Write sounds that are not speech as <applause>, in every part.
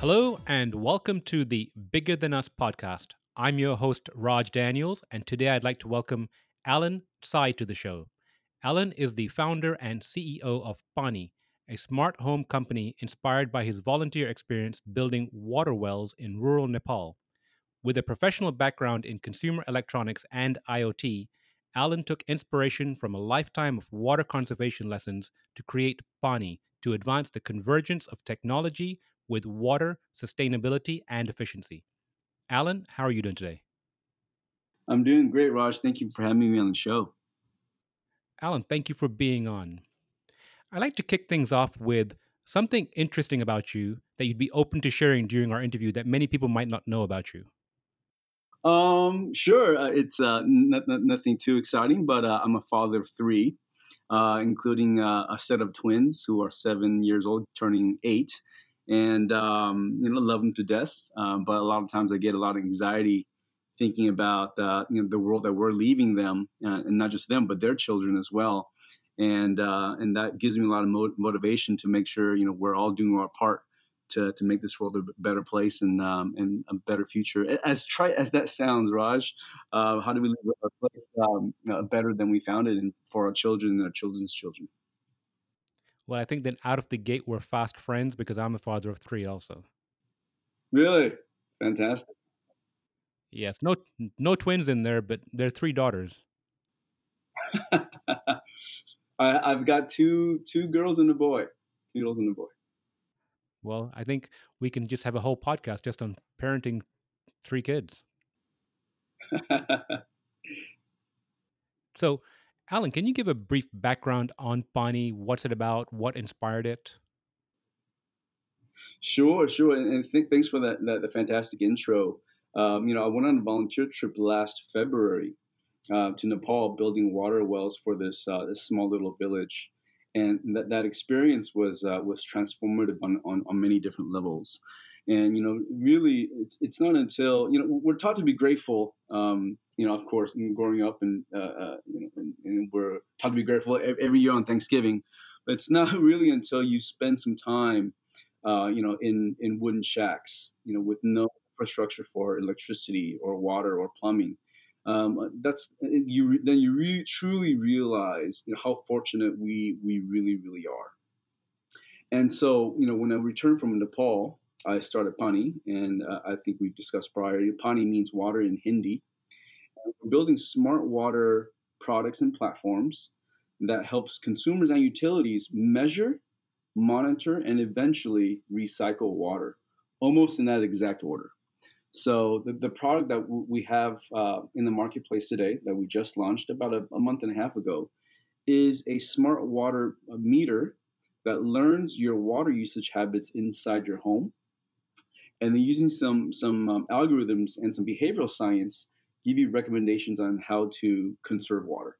Hello, and welcome to the Bigger Than Us podcast. I'm your host, Raj Daniels, and today I'd like to welcome Alan Tsai to the show. Alan is the founder and CEO of Pani, a smart home company inspired by his volunteer experience building water wells in rural Nepal. With a professional background in consumer electronics and IoT, Alan took inspiration from a lifetime of water conservation lessons to create Pani to advance the convergence of technology with water, sustainability, and efficiency. Alan, how are you doing today? I'm doing great, Raj. Thank you for having me on the show. Alan, thank you for being on. I'd like to kick things off with something interesting about you that you'd be open to sharing during our interview that many people might not know about you. Um, sure. Uh, it's uh, n- n- nothing too exciting, but uh, I'm a father of three, uh, including uh, a set of twins who are seven years old, turning eight, and um, you know love them to death. Um, but a lot of times I get a lot of anxiety thinking about uh, you know the world that we're leaving them, and not just them, but their children as well. And and that gives me a lot of mo- motivation to make sure you know we're all doing our part to, to make this world a better place and um, and a better future. As trite as that sounds, Raj, uh, how do we leave our place um, uh, better than we found it, and for our children and our children's children? Well, I think then out of the gate we're fast friends because I'm a father of three also. Really, fantastic. Yes, no no twins in there, but they're three daughters. <laughs> I, I've got two two girls and a boy. Two girls and a boy. Well, I think we can just have a whole podcast just on parenting three kids. <laughs> so, Alan, can you give a brief background on Pani? What's it about? What inspired it? Sure, sure, and, th- thanks for that, that the fantastic intro. Um, you know, I went on a volunteer trip last February uh, to Nepal, building water wells for this uh, this small little village, and that, that experience was uh, was transformative on, on, on many different levels. And you know, really, it's, it's not until you know we're taught to be grateful. Um, you know, of course, growing up and uh, uh, you know, and, and, we're taught to be grateful every year on Thanksgiving. But it's not <laughs> really until you spend some time, uh, you know, in in wooden shacks, you know, with no infrastructure for electricity or water or plumbing. Um, that's you. Then you really truly realize you know, how fortunate we we really really are. And so, you know, when I returned from Nepal, I started Pani, and uh, I think we've discussed prior. Pani means water in Hindi. We're building smart water products and platforms that helps consumers and utilities measure, monitor, and eventually recycle water, almost in that exact order. So the, the product that w- we have uh, in the marketplace today that we just launched about a, a month and a half ago is a smart water uh, meter that learns your water usage habits inside your home and then using some some um, algorithms and some behavioral science give you recommendations on how to conserve water.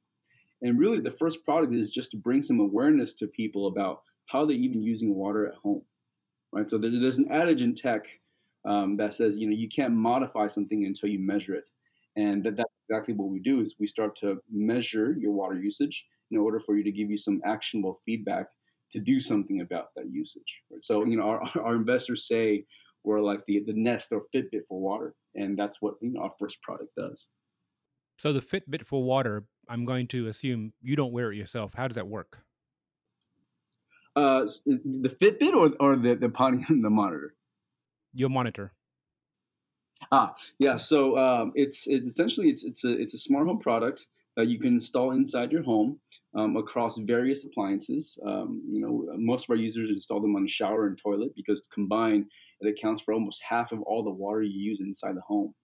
And really the first product is just to bring some awareness to people about how they're even using water at home right? So there's an adage in tech um, that says you know you can't modify something until you measure it. And that, that's exactly what we do is we start to measure your water usage in order for you to give you some actionable feedback to do something about that usage right? so you know our, <laughs> our investors say we're like the, the nest or fitbit for water and that's what you know our first product does so the fitbit for water i'm going to assume you don't wear it yourself how does that work uh, the fitbit or, or the, the, <laughs> the monitor your monitor. Ah, yeah. So um, it's it's essentially it's it's a it's a smart home product that you can install inside your home um, across various appliances. Um, you know, most of our users install them on the shower and toilet because combined it accounts for almost half of all the water you use inside the home.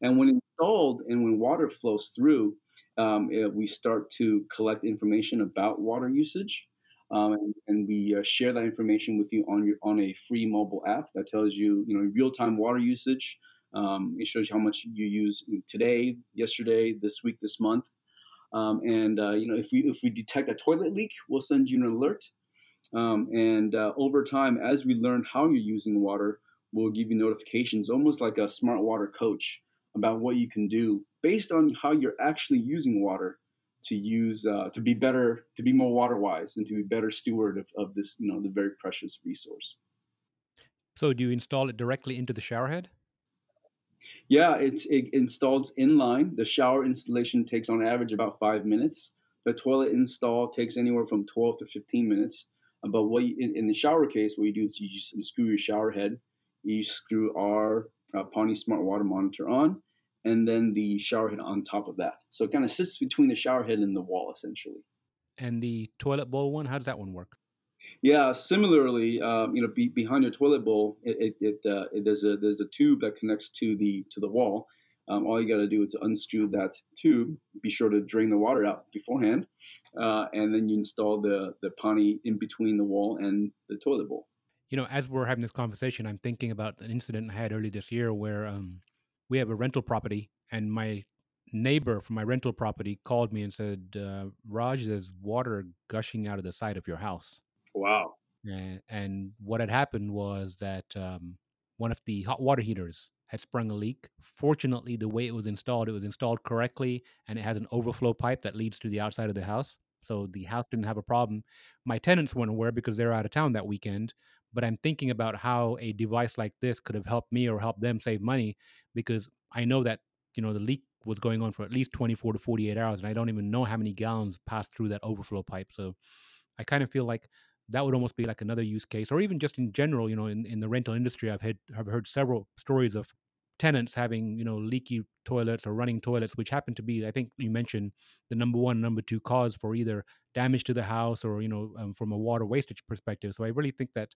And when installed and when water flows through, um, it, we start to collect information about water usage um, and, and, we uh, share that information with you on your on a free mobile app that tells you you know real time water usage. Um, it shows you how much you use today, yesterday, this week, this month, um, and uh, you know if we if we detect a toilet leak, we'll send you an alert. Um, and uh, over time, as we learn how you're using water, we'll give you notifications, almost like a smart water coach, about what you can do based on how you're actually using water to use uh, to be better to be more water wise and to be better steward of, of this you know the very precious resource So do you install it directly into the shower head? Yeah, it's it installs inline. The shower installation takes on average about five minutes. The toilet install takes anywhere from 12 to 15 minutes. Uh, But what you, in, in the shower case, what you do is you just unscrew your shower head. You screw our uh, Pani Smart Water Monitor on, and then the shower head on top of that. So it kind of sits between the shower head and the wall, essentially. And the toilet bowl one, how does that one work? Yeah, similarly, um, you know, be, behind your toilet bowl, it, it, it, uh, it there's a there's a tube that connects to the to the wall. Um, all you got to do is unscrew that tube. Be sure to drain the water out beforehand, uh, and then you install the the pani in between the wall and the toilet bowl. You know, as we're having this conversation, I'm thinking about an incident I had early this year where um, we have a rental property, and my neighbor from my rental property called me and said, uh, "Raj, there's water gushing out of the side of your house." Wow. And, and what had happened was that um, one of the hot water heaters had sprung a leak. Fortunately, the way it was installed, it was installed correctly, and it has an overflow pipe that leads to the outside of the house. So the house didn't have a problem. My tenants weren't aware because they were out of town that weekend. But I'm thinking about how a device like this could have helped me or helped them save money because I know that you know the leak was going on for at least 24 to 48 hours, and I don't even know how many gallons passed through that overflow pipe. So I kind of feel like that would almost be like another use case, or even just in general, you know, in, in the rental industry, I've had I've heard several stories of tenants having you know leaky toilets or running toilets, which happen to be, I think you mentioned, the number one, number two cause for either damage to the house or you know um, from a water wastage perspective. So I really think that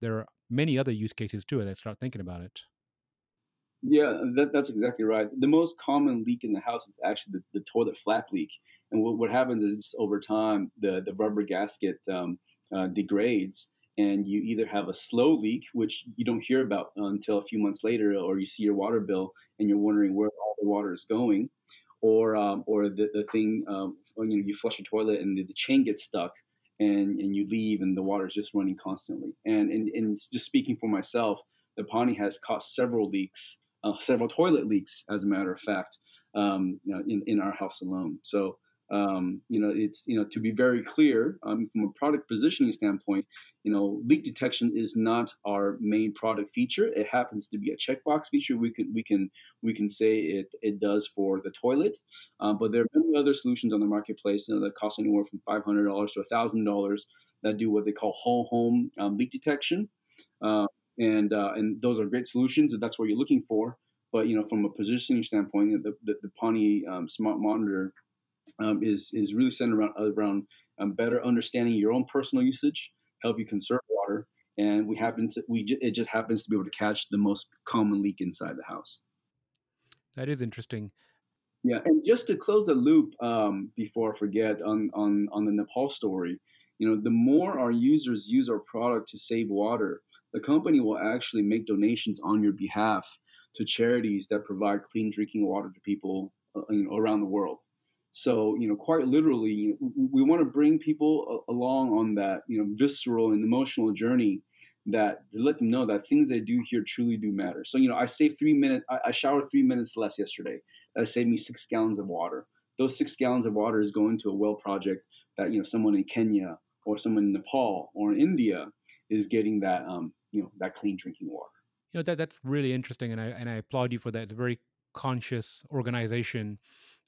there are many other use cases too as I start thinking about it. Yeah, that, that's exactly right. The most common leak in the house is actually the, the toilet flap leak. And what, what happens is just over time, the, the rubber gasket um, uh, degrades, and you either have a slow leak, which you don't hear about until a few months later, or you see your water bill and you're wondering where all the water is going, or um, or the, the thing, um, you know, you flush your toilet and the, the chain gets stuck, and, and you leave and the water is just running constantly. And, and, and just speaking for myself, the Pani has caught several leaks uh, several toilet leaks, as a matter of fact, um, you know, in, in our house alone. So, um, you know, it's, you know, to be very clear um, from a product positioning standpoint, you know, leak detection is not our main product feature. It happens to be a checkbox feature. We can, we can, we can say it, it does for the toilet, um, but there are many other solutions on the marketplace you know, that cost anywhere from $500 to $1,000 that do what they call whole home um, leak detection. Uh, and uh, and those are great solutions if that's what you're looking for. But you know, from a positioning standpoint, the the, the Pani um, Smart Monitor um, is is really centered around around um, better understanding your own personal usage, help you conserve water, and we happen to we it just happens to be able to catch the most common leak inside the house. That is interesting. Yeah, and just to close the loop um, before I forget on on on the Nepal story, you know, the more our users use our product to save water, the company will actually make donations on your behalf to charities that provide clean drinking water to people uh, you know, around the world. So, you know, quite literally, we want to bring people along on that, you know, visceral and emotional journey that let them know that things they do here truly do matter. So, you know, I saved three minutes, I, I showered three minutes less yesterday. That saved me six gallons of water. Those six gallons of water is going to a well project that, you know, someone in Kenya or someone in Nepal or in India is getting that, um, you know, that clean drinking water. You know that that's really interesting, and I and I applaud you for that. It's a very conscious organization,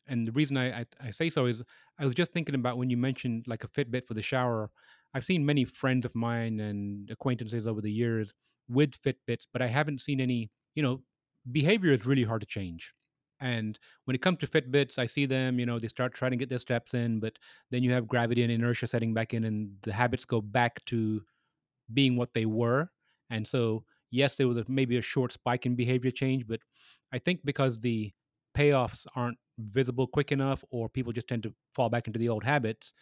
and the reason I, I I say so is I was just thinking about when you mentioned like a Fitbit for the shower. I've seen many friends of mine and acquaintances over the years with Fitbits, but I haven't seen any. You know, behavior is really hard to change. And when it comes to Fitbits, I see them, you know, they start trying to get their steps in, but then you have gravity and inertia setting back in, and the habits go back to being what they were. And so, yes, there was a, maybe a short spike in behavior change, but I think because the payoffs aren't visible quick enough, or people just tend to fall back into the old habits.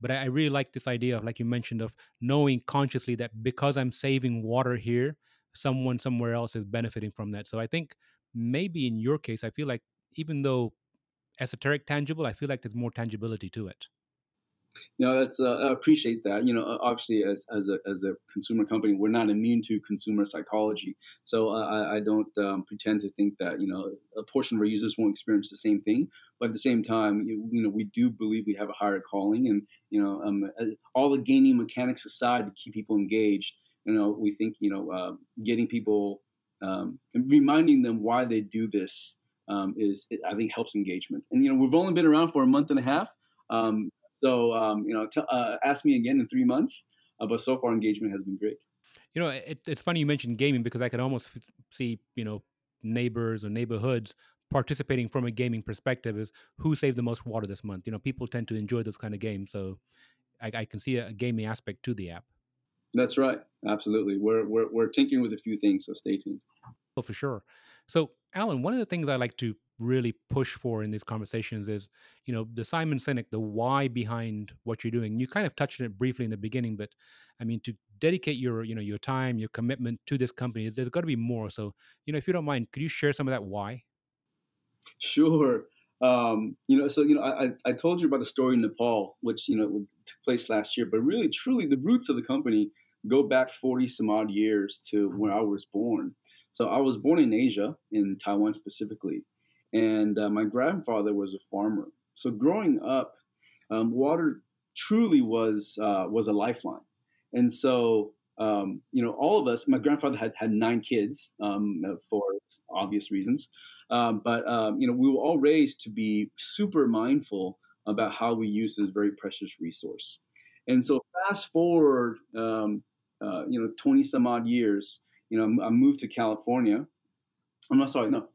But I, really like this idea of, like you mentioned, of knowing consciously that because I'm saving water here, someone somewhere else is benefiting from that. So I think maybe in your case, I feel like even though esoteric tangible, I feel like there's more tangibility to it. No, that's uh, I appreciate that. You know, obviously, as as a as a consumer company, we're not immune to consumer psychology. So uh, I, I don't um, pretend to think that you know a portion of our users won't experience the same thing. But at the same time, you, you know, we do believe we have a higher calling, and you know, um, all the gaming mechanics aside to keep people engaged. you know, we think you know, uh, getting people, um, reminding them why they do this um, is, I think, helps engagement. And you know, we've only been around for a month and a half, um, so um, you know, t- uh, ask me again in three months. Uh, but so far, engagement has been great. You know, it, it's funny you mentioned gaming because I can almost f- see, you know, neighbors or neighborhoods participating from a gaming perspective is who saved the most water this month. You know, people tend to enjoy those kind of games, so I, I can see a, a gaming aspect to the app. That's right. Absolutely. We're, we're, we're tinkering with a few things, so stay tuned. Oh, for sure. So, Alan, one of the things I like to really push for in these conversations is, you know, the Simon Sinek, the why behind what you're doing. You kind of touched on it briefly in the beginning, but I mean, to dedicate your, you know, your time, your commitment to this company, there's got to be more. So, you know, if you don't mind, could you share some of that why? Sure. Um, you know, so you know, I, I told you about the story in Nepal, which you know took place last year, but really, truly, the roots of the company go back forty some odd years to when I was born. So I was born in Asia, in Taiwan specifically, and uh, my grandfather was a farmer. So growing up, um, water truly was uh, was a lifeline, and so um, you know, all of us. My grandfather had had nine kids um, for obvious reasons, um, but um, you know, we were all raised to be super mindful about how we use this very precious resource. And so, fast forward, um, uh, you know, twenty some odd years, you know, I moved to California. I'm not sorry, no,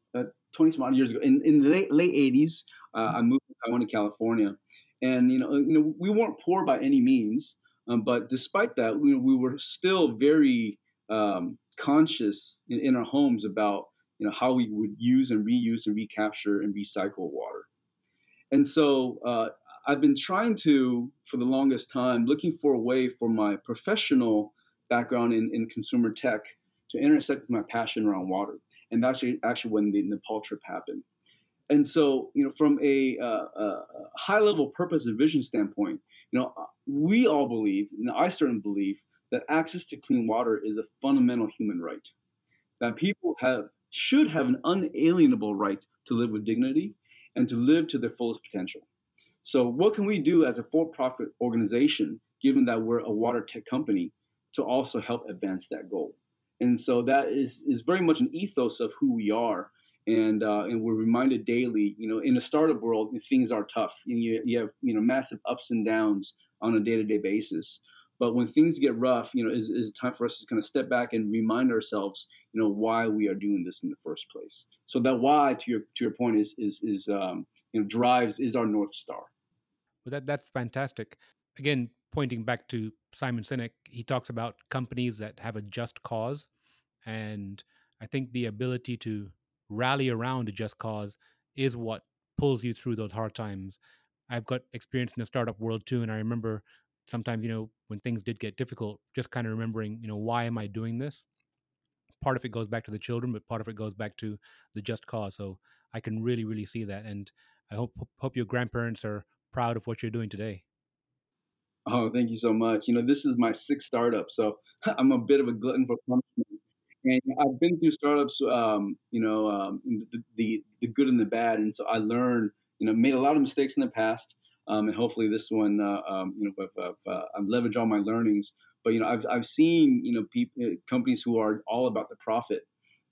20 some odd years ago. In, in the late, late 80s, uh, I moved to Taiwan to California. And, you know, you know, we weren't poor by any means. Um, but despite that, we, we were still very um, conscious in, in, our homes about, you know, how we would use and reuse and recapture and recycle water. And so uh, I've been trying to, for the longest time, looking for a way for my professional background in, in consumer tech to intersect with my passion around water. And that's actually, when the Nepal trip happened. And so, you know, from a, uh, a high level purpose and vision standpoint, you know, we all believe, and I certainly believe, that access to clean water is a fundamental human right. That people have should have an unalienable right to live with dignity and to live to their fullest potential. So, what can we do as a for-profit organization, given that we're a water tech company, to also help advance that goal? And so that is is very much an ethos of who we are. And uh, and we're reminded daily, you know, in a startup world, things are tough. You, you have you know massive ups and downs on a day to day basis. But when things get rough, you know, is is time for us to kind of step back and remind ourselves, you know, why we are doing this in the first place. So that why, to your to your point, is is is um, you know drives is our north star. Well, that that's fantastic. Again, pointing back to Simon Sinek, he talks about companies that have a just cause. And I think the ability to rally around a just cause is what pulls you through those hard times. I've got experience in the startup world too. And I remember sometimes, you know, when things did get difficult, just kind of remembering, you know, why am I doing this? Part of it goes back to the children, but part of it goes back to the just cause. So I can really, really see that. And I hope hope your grandparents are proud of what you're doing today. Oh, thank you so much. You know, this is my sixth startup, so <laughs> I'm a bit of a glutton for punishment. And I've been through startups, um, you know, um, the, the, the good and the bad, and so I learned, you know, made a lot of mistakes in the past, um, and hopefully this one, uh, um, you know, I've, I've, uh, I've, leveraged all my learnings. But you know, I've I've seen you know people uh, companies who are all about the profit,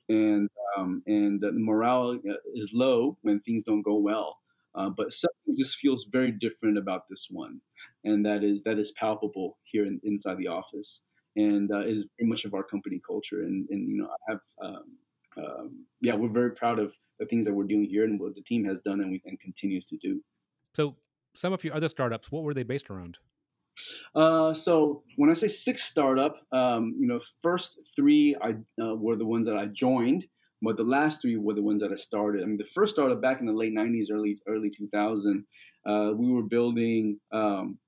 and um, and the morale uh, is low when things don't go well. Uh, but something just feels very different about this one, and that is that is palpable here in, inside the office, and uh, is very much of our company culture. And, and you know, I have um, um, yeah, we're very proud of the things that we're doing here and what the team has done and we and continues to do. So, some of your other startups, what were they based around? Uh, so when I say six startup, um, you know, first three I uh, were the ones that I joined, but the last three were the ones that I started. I mean, the first started back in the late '90s, early early 2000. Uh, we were building um,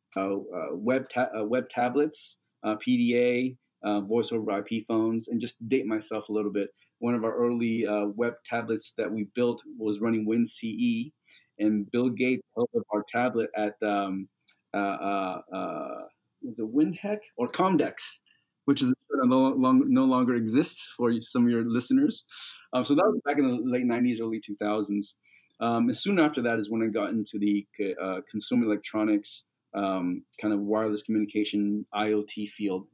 web ta- uh, web tablets, PDA, voice over IP phones, and just date myself a little bit. One of our early web tablets that we built was running WinCE, and Bill Gates held up our tablet at um, was it WinHEC or Comdex which is no, long, no longer exists for some of your listeners. Um, so that was back in the late 90s, early 2000s. Um, and soon after that is when I got into the uh, consumer electronics um, kind of wireless communication IoT field.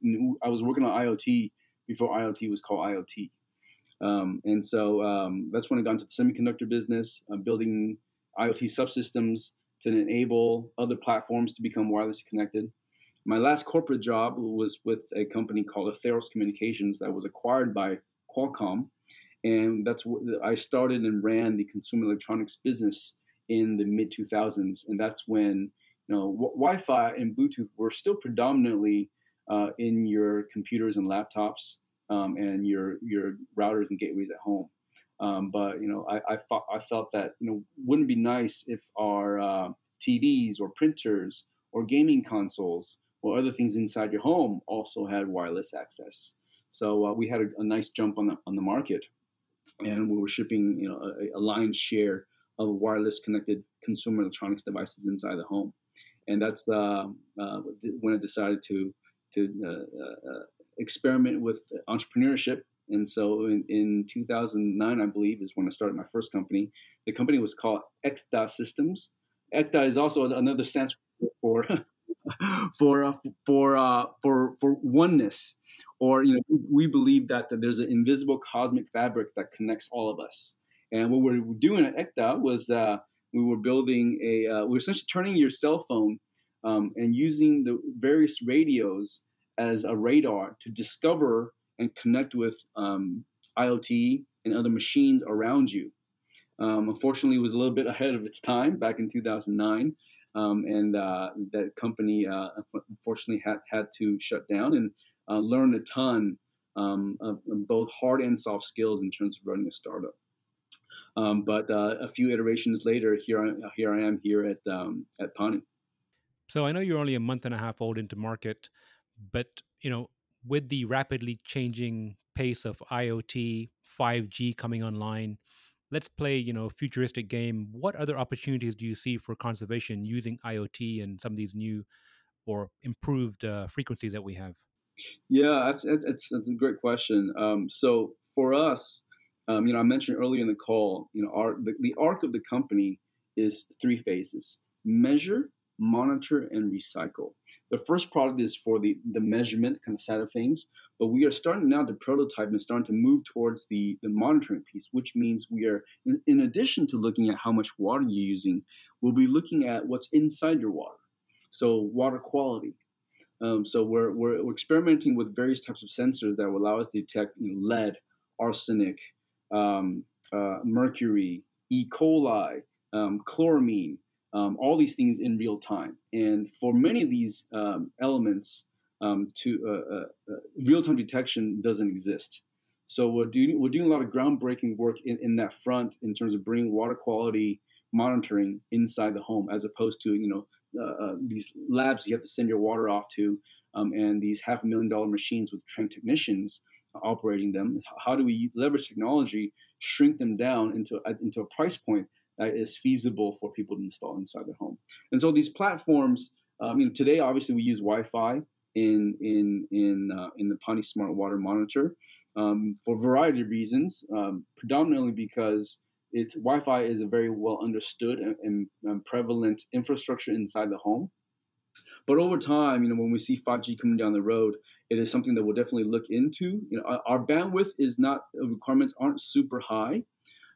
I was working on IoT before IoT was called IoT. Um, and so um, that's when I got into the semiconductor business, uh, building IoT subsystems to enable other platforms to become wirelessly connected. My last corporate job was with a company called Atheros Communications that was acquired by Qualcomm. And that's what I started and ran the consumer electronics business in the mid 2000s. And that's when know, w- Wi-Fi and Bluetooth were still predominantly uh, in your computers and laptops um, and your your routers and gateways at home. Um, but you know, I I, I felt that you know wouldn't be nice if our uh, TVs or printers or gaming consoles or other things inside your home also had wireless access. So uh, we had a, a, nice jump on the on the market, and we were shipping you know a, a lion's share of wireless connected consumer electronics devices inside the home, and that's uh, uh, when I decided to to uh, uh, experiment with entrepreneurship. And so in, in 2009, I believe, is when I started my first company. The company was called Ekta Systems. Ekta is also another Sanskrit for <laughs> for uh, for uh, for for oneness, or you know, we believe that, that there's an invisible cosmic fabric that connects all of us. And what we were doing at Ekta was uh, we were building a uh, we were essentially turning your cell phone um, and using the various radios as a radar to discover and connect with um, IoT and other machines around you. Um, unfortunately, it was a little bit ahead of its time back in 2009, um, and uh, that company uh, unfortunately had had to shut down and uh, learn a ton um, of, of, both hard and soft skills in terms of running a startup. Um, but uh, a few iterations later, here I, here I am here at um, at Pani. So I know you're only a month and a half old into market, but you know, with the rapidly changing pace of IoT, 5G coming online, let's play, you know, futuristic game. What other opportunities do you see for conservation using IoT and some of these new or improved uh, frequencies that we have? Yeah, that's that's a great question. Um, so for us, um, you know, I mentioned earlier in the call, you know, our the, the arc of the company is three phases: measure, monitor, and recycle. The first product is for the, the measurement kind of side of things, but we are starting now to prototype and starting to move towards the, the monitoring piece, which means we are, in, in addition to looking at how much water you're using, we'll be looking at what's inside your water. So, water quality. Um, so, we're, we're, we're, experimenting with various types of sensors that will allow us to detect you know, lead, arsenic, um, uh, mercury, E. coli, um, chloramine, um, all these things in real time. And for many of these um, elements, um, to uh, uh, uh, real-time detection doesn't exist. So we're doing we're doing a lot of groundbreaking work in, in that front in terms of bringing water quality monitoring inside the home, as opposed to you know uh, uh, these labs you have to send your water off to, um, and these half a million dollar machines with trained technicians operating them. How do we leverage technology, shrink them down into into a price point that is feasible for people to install inside their home. And so these platforms, um, you know, today obviously we use Wi-Fi in in in uh, in the Pani Smart Water Monitor um, for a variety of reasons, um, predominantly because it's Wi-Fi is a very well understood and, and, and, prevalent infrastructure inside the home. But over time, you know, when we see 5G coming down the road, it is something that we'll definitely look into. You know, our, our bandwidth is not requirements aren't super high,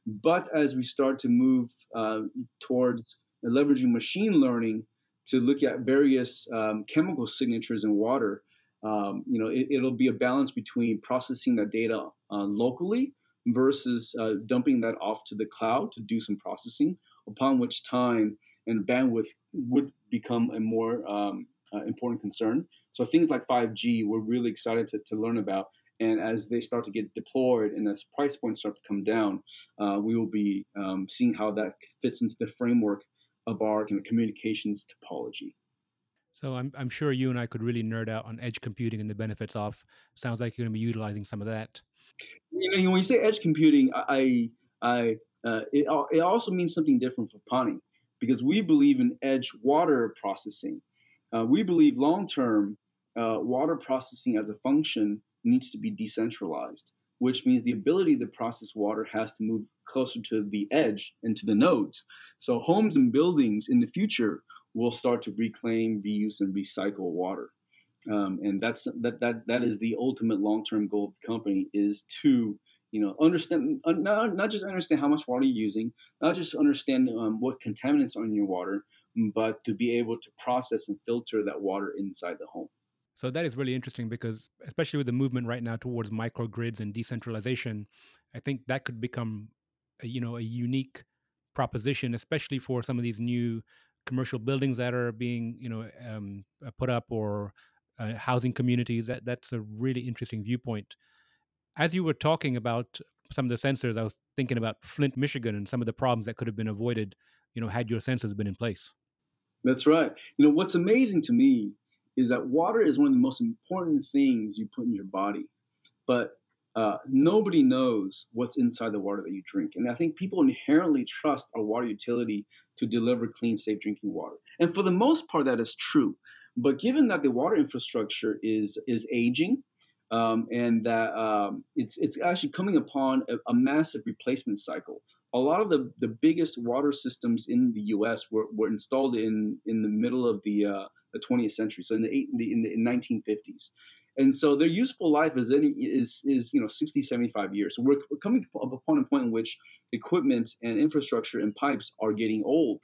but as we start to move uh, towards leveraging machine learning to look at various um, chemical signatures in water, um, you know, it, will be a balance between processing that data uh, locally versus uh, dumping that off to the cloud to do some processing, upon which time and bandwidth would become a more um, uh, important concern. So things like 5G, we're really excited to, to learn about and as they start to get deployed and as price points start to come down, uh, we will be um, seeing how that fits into the framework of our kind of communications topology. So I'm, I'm sure you and I could really nerd out on edge computing and the benefits of. Sounds like you're going to be utilizing some of that. You know, when you say edge computing, I, I, uh, it, it also means something different for Pani because we believe in edge water processing. Uh, we believe long term uh, water processing as a function needs to be decentralized, which means the ability to process water has to move closer to the edge and to the nodes. So homes and buildings in the future we'll start to reclaim, reuse, and recycle water. Um, and that's that that that is the ultimate long-term goal of the company is to you know understand uh, not, not just understand how much water you're using not just understand um, what contaminants are in your water but to be able to process and filter that water inside the home So that is really interesting because, especially with the movement right now towards microgrids and decentralization, I think that could become, a, you know, a unique proposition, especially for some of these new commercial buildings that are being, you know, um, uh, put up or uh, housing communities. That that's a really interesting viewpoint. As you were talking about some of the sensors, I was thinking about Flint, Michigan, and some of the problems that could have been avoided, you know, had your sensors been in place. that's right you know what's amazing to me is that water is one of the most important things you put in your body but uh, nobody knows what's inside the water that you drink. And I think people inherently trust our water utility to deliver clean, safe drinking water. And for the most part, that is true. But given that the water infrastructure is is aging, um, and that um, it's it's actually coming upon a, a, massive replacement cycle. A lot of the, the biggest water systems in the U.S. were, were installed in in the middle of the uh, the 20th century, so in the, eight, in the, in the in 1950s and so their useful life is any is is you know 60 75 years. So we're, we're coming upon a point in which equipment and infrastructure and pipes are getting old.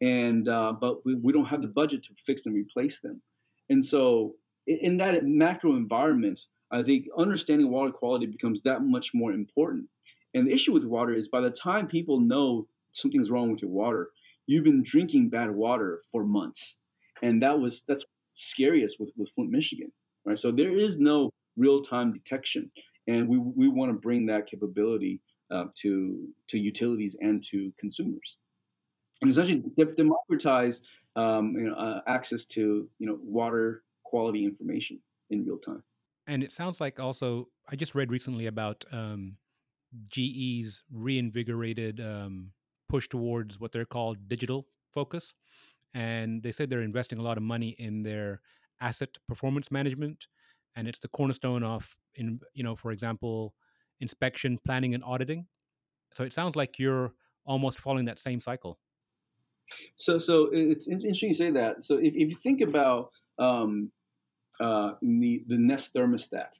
And uh, but we, we don't have the budget to fix and replace them. And so in that macro environment i think understanding water quality becomes that much more important. And the issue with water is by the time people know something's wrong with your water you've been drinking bad water for months and that was that's scariest with, with flint michigan right? So there is no real-time detection, and we we want to bring that capability uh, to to utilities and to consumers, and essentially democratize um, you know uh, access to you know water quality information in real time. And it sounds like also I just read recently about um, GE's reinvigorated um, push towards what they're called digital focus, and they said they're investing a lot of money in their asset performance management, and it's the cornerstone of, in you know, for example, inspection, planning, and auditing. So it sounds like you're almost following that same cycle. So, so it's interesting you say that. So, if, if you think about um, uh, the the Nest thermostat,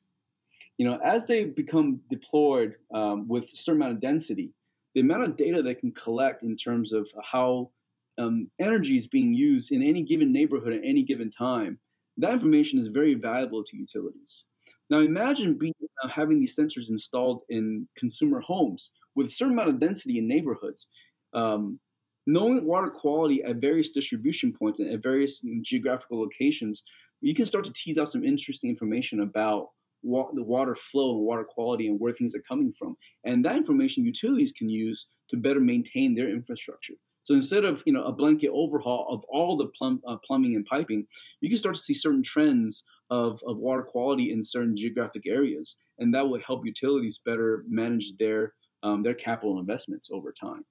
you know, as they become deployed um, with a certain amount of density, the amount of data they can collect in terms of how um, energy is being used in any given neighborhood at any given time that information is very valuable to utilities. Now imagine being, uh, having these sensors installed in consumer homes with a certain amount of density in neighborhoods. Um, knowing water quality at various distribution points and at various geographical locations, you can start to tease out some interesting information about wa- the water flow and water quality and where things are coming from. And that information utilities can use to better maintain their infrastructure. So instead of you know a blanket overhaul of all the plum, uh, plumbing and piping, you can start to see certain trends of, of water quality in certain geographic areas, and that will help utilities better manage their um, their capital investments over time.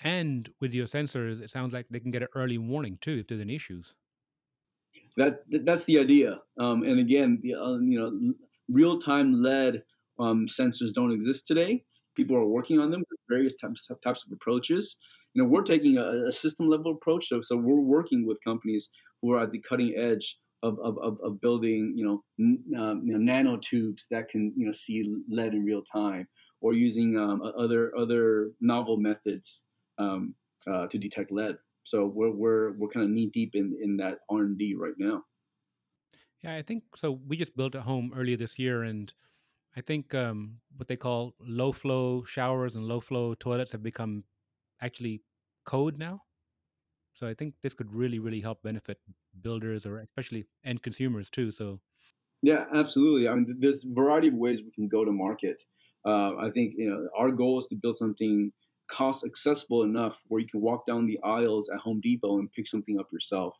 And with your sensors, it sounds like they can get an early warning too if there's any issues. That that's the idea. Um, and again, the, uh, you know, real time lead um, sensors don't exist today. People are working on them with various types types of approaches you know we're taking a, a system level approach so, so we're working with companies who are at the cutting edge of, of, of, building you know, n- um, you know nanotubes that can you know see lead in real time or using um, other other novel methods um, uh, to detect lead. So we're we're, we're kind of knee deep in, in that r&d right now. Yeah i think so we just built a home earlier this year and i think um, what they call low flow showers and low flow toilets have become actually code now. So I think this could really, really help benefit builders or especially end consumers too. So yeah, absolutely. I mean, there's a variety of ways we can go to market. Uh, I think you know our goal is to build something cost accessible enough where you can walk down the aisles at Home Depot and pick something up yourself.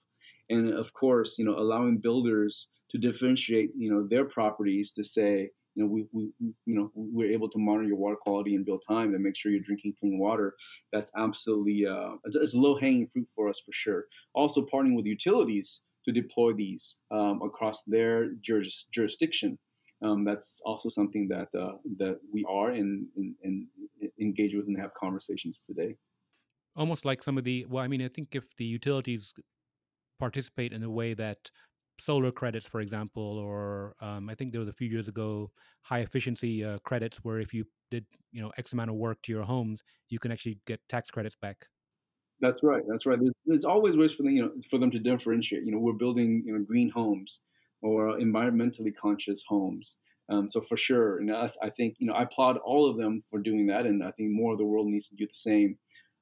And of course, you know, allowing builders to differentiate, you know, their properties to say, you know, we, we you know we're able to monitor your water quality in real time and make sure you're drinking clean water. That's absolutely uh, it's, it's low hanging fruit for us for sure. Also, partnering with utilities to deploy these um, across their juris, jurisdiction. Um, that's also something that uh, that we are and, and, and engage with and have conversations today. Almost like some of the well, I mean, I think if the utilities participate in a way that solar credits, for example, or um, I think there was a few years ago high efficiency uh, credits where if you did you know X amount of work to your homes, you can actually get tax credits back. That's right. That's right. There's always ways for them, you know, for them to differentiate. You know, we're building, you know, green homes or environmentally conscious homes. Um, so for sure, and I, I, think you know I applaud all of them for doing that, and I think more of the world needs to do the same.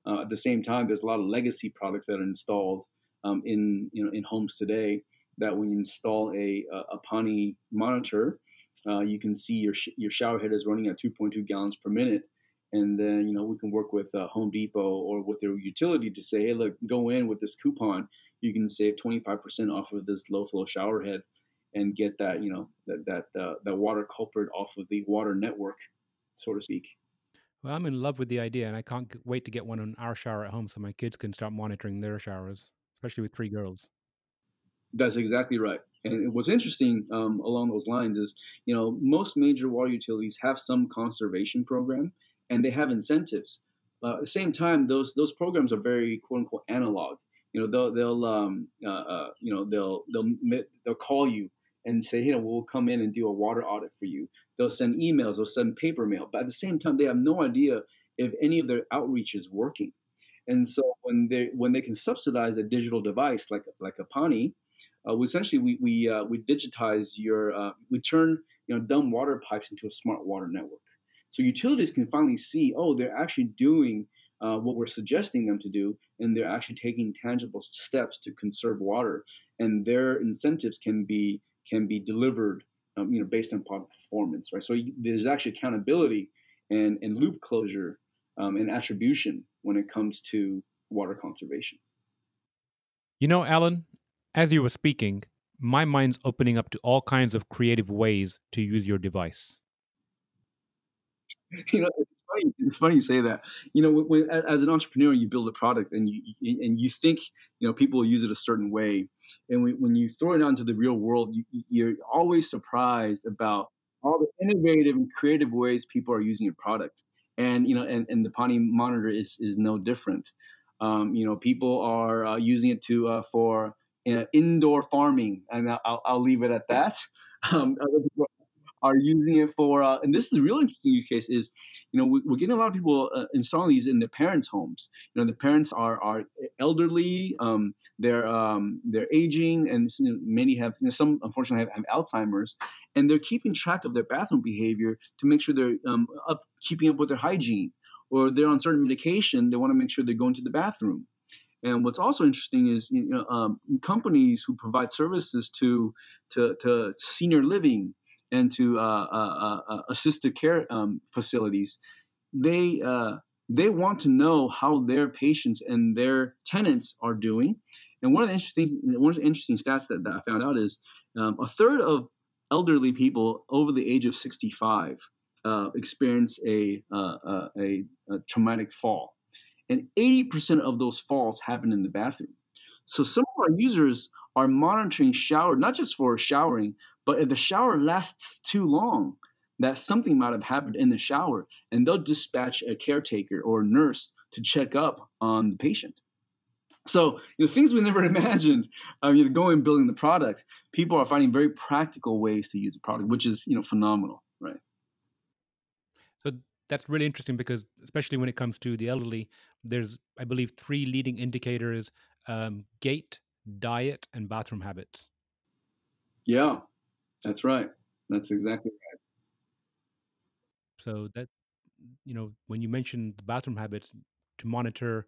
Uh, at the same time, there's a lot of legacy products that are installed um, in you know in homes today. That you install a a, a Pani monitor, uh, you can see your sh- your shower head is running at 2.2 gallons per minute, and then you know we can work with uh, Home Depot or with their utility to say, hey, look, go in with this coupon, you can save 25% off of this low flow shower head, and get that you know that that uh, that water culprit off of the water network, so to speak. Well, I'm in love with the idea, and I can't wait to get one on our shower at home so my kids can start monitoring their showers, especially with three girls. That's exactly right. And what's interesting um, along those lines is, you know, most major water utilities have some conservation program, and they have incentives. Uh, at the same time, those those programs are very quote unquote analog. You know, they'll they'll um, uh, uh, you know they'll they'll they'll call you and say, know, we'll come in and do a water audit for you. They'll send emails, they'll send paper mail, but at the same time, they have no idea if any of their outreach is working. And so when they when they can subsidize a digital device like like a Pani, uh, essentially we we uh, we digitize your uh, we turn you know dumb water pipes into a smart water network. So utilities can finally see, oh, they're actually doing uh, what we're suggesting them to do, and they're actually taking tangible steps to conserve water, and their incentives can be can be delivered, um, you know, based on performance, right? So there's actually accountability and and loop closure um, and attribution when it comes to water conservation. You know, Alan, as you were speaking, my mind's opening up to all kinds of creative ways to use your device. <laughs> You know, it's funny. It's funny you say that. You know, when, as an entrepreneur, you build a product and you and you think you know people will use it a certain way, and when, when you throw it out into the real world, you, you're always surprised about all the innovative and creative ways people are using your product. And you know, and, and the Pani monitor is is no different. Um, you know, people are uh, using it to uh, for uh, indoor farming, and I'll, I'll, leave it at that. <laughs> Um, are using it for, uh, and this is a real interesting use case. Is you know we, are getting a lot of people uh, installing these in their parents' homes. You know the parents are are elderly, um, they're um, they're aging, and many have you know, some unfortunately have, have, Alzheimer's, and they're keeping track of their bathroom behavior to make sure they're um, up keeping up with their hygiene, or they're on certain medication. They want to make sure they're going to the bathroom. And what's also interesting is you know um, companies who provide services to to, to senior living and to uh, uh, uh, uh assisted care um, facilities, they uh, they want to know how their patients and their tenants are doing. And one of the interesting one of the interesting stats that, that I found out is um, a third of elderly people over the age of 65 uh, experience a, a, a, a traumatic fall and 80% of those falls happen in the bathroom. So some of our users are monitoring shower, not just for showering, but if the shower lasts too long, that something might have happened in the shower, and they'll dispatch a caretaker or a nurse to check up on the patient. So, you know, things we never <laughs> imagined, um, you know, going building the product, people are finding very practical ways to use the product, which is, you know, phenomenal, right? So that's really interesting because especially when it comes to the elderly there's i believe three leading indicators um, gait diet and bathroom habits. Yeah that's right. That's exactly right. So that you know when you mention the bathroom habits to monitor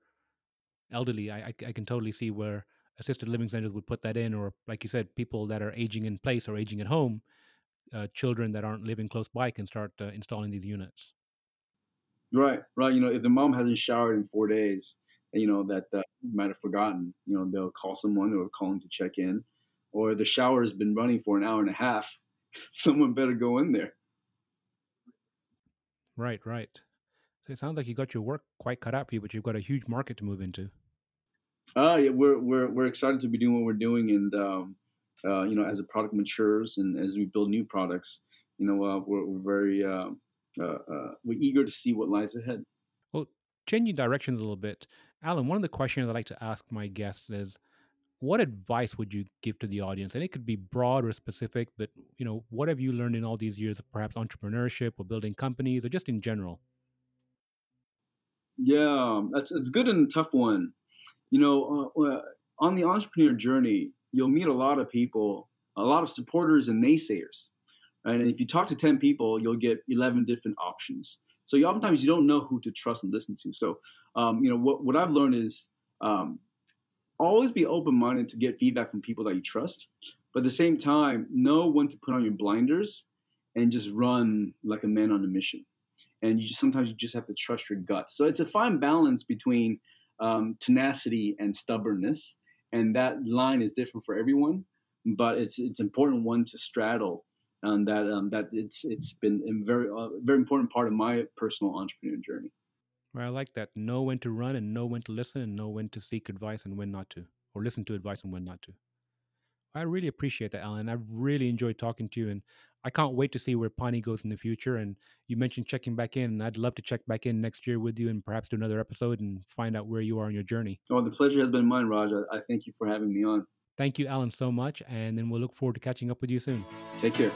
elderly I, I, I can totally see where assisted living centers would put that in or like you said people that are aging in place or aging at home uh, children that aren't living close by can start uh, installing these units Right, right. You know, if the mom hasn't showered in four days, you know that uh, might have forgotten. You know, they'll call someone or call them to check in, or the shower has been running for an hour and a half. <laughs> Someone better go in there. Right, right. So it sounds like you got your work quite cut out for you, but you've got a huge market to move into. Uh, yeah, we're we're we're excited to be doing what we're doing, and um, uh, you know, as the product matures and as we build new products, you know, uh, we're, we're very uh, we're eager to see what lies ahead. Well, changing directions a little bit. Alan, one of the questions I like to ask my guests is what advice would you give to the audience? And it could be broad or specific, but you know, what have you learned in all these years of perhaps entrepreneurship or building companies or just in general? Yeah, that's it's good and a tough one. You know, uh, uh, on the entrepreneur journey, you'll meet a lot of people, a lot of supporters and naysayers. And if you talk to 10 people, you'll get 11 different options. So you, oftentimes you don't know who to trust and listen to. So, um, you know, what, what I've learned is um, always be open minded to get feedback from people that you trust. But at the same time, know when to put on your blinders and just run like a man on a mission. And you just sometimes you just have to trust your gut. So it's a fine balance between um, tenacity and stubbornness, and that line is different for everyone. But it's it's important one to straddle and that um, that it's it's been a very uh, very important part of my personal entrepreneur journey. Well, I like that. Know when to run and know when to listen and know when to seek advice and when not to, or listen to advice and when not to. I really appreciate that, Alan. I've really enjoyed talking to you, and I can't wait to see where Pani goes in the future. And you mentioned checking back in, and I'd love to check back in next year with you and perhaps do another episode and find out where you are on your journey. Oh, the pleasure has been mine, Raj. I, I thank you for having me on. Thank you, Alan, so much. And then we'll look forward to catching up with you soon. Take care.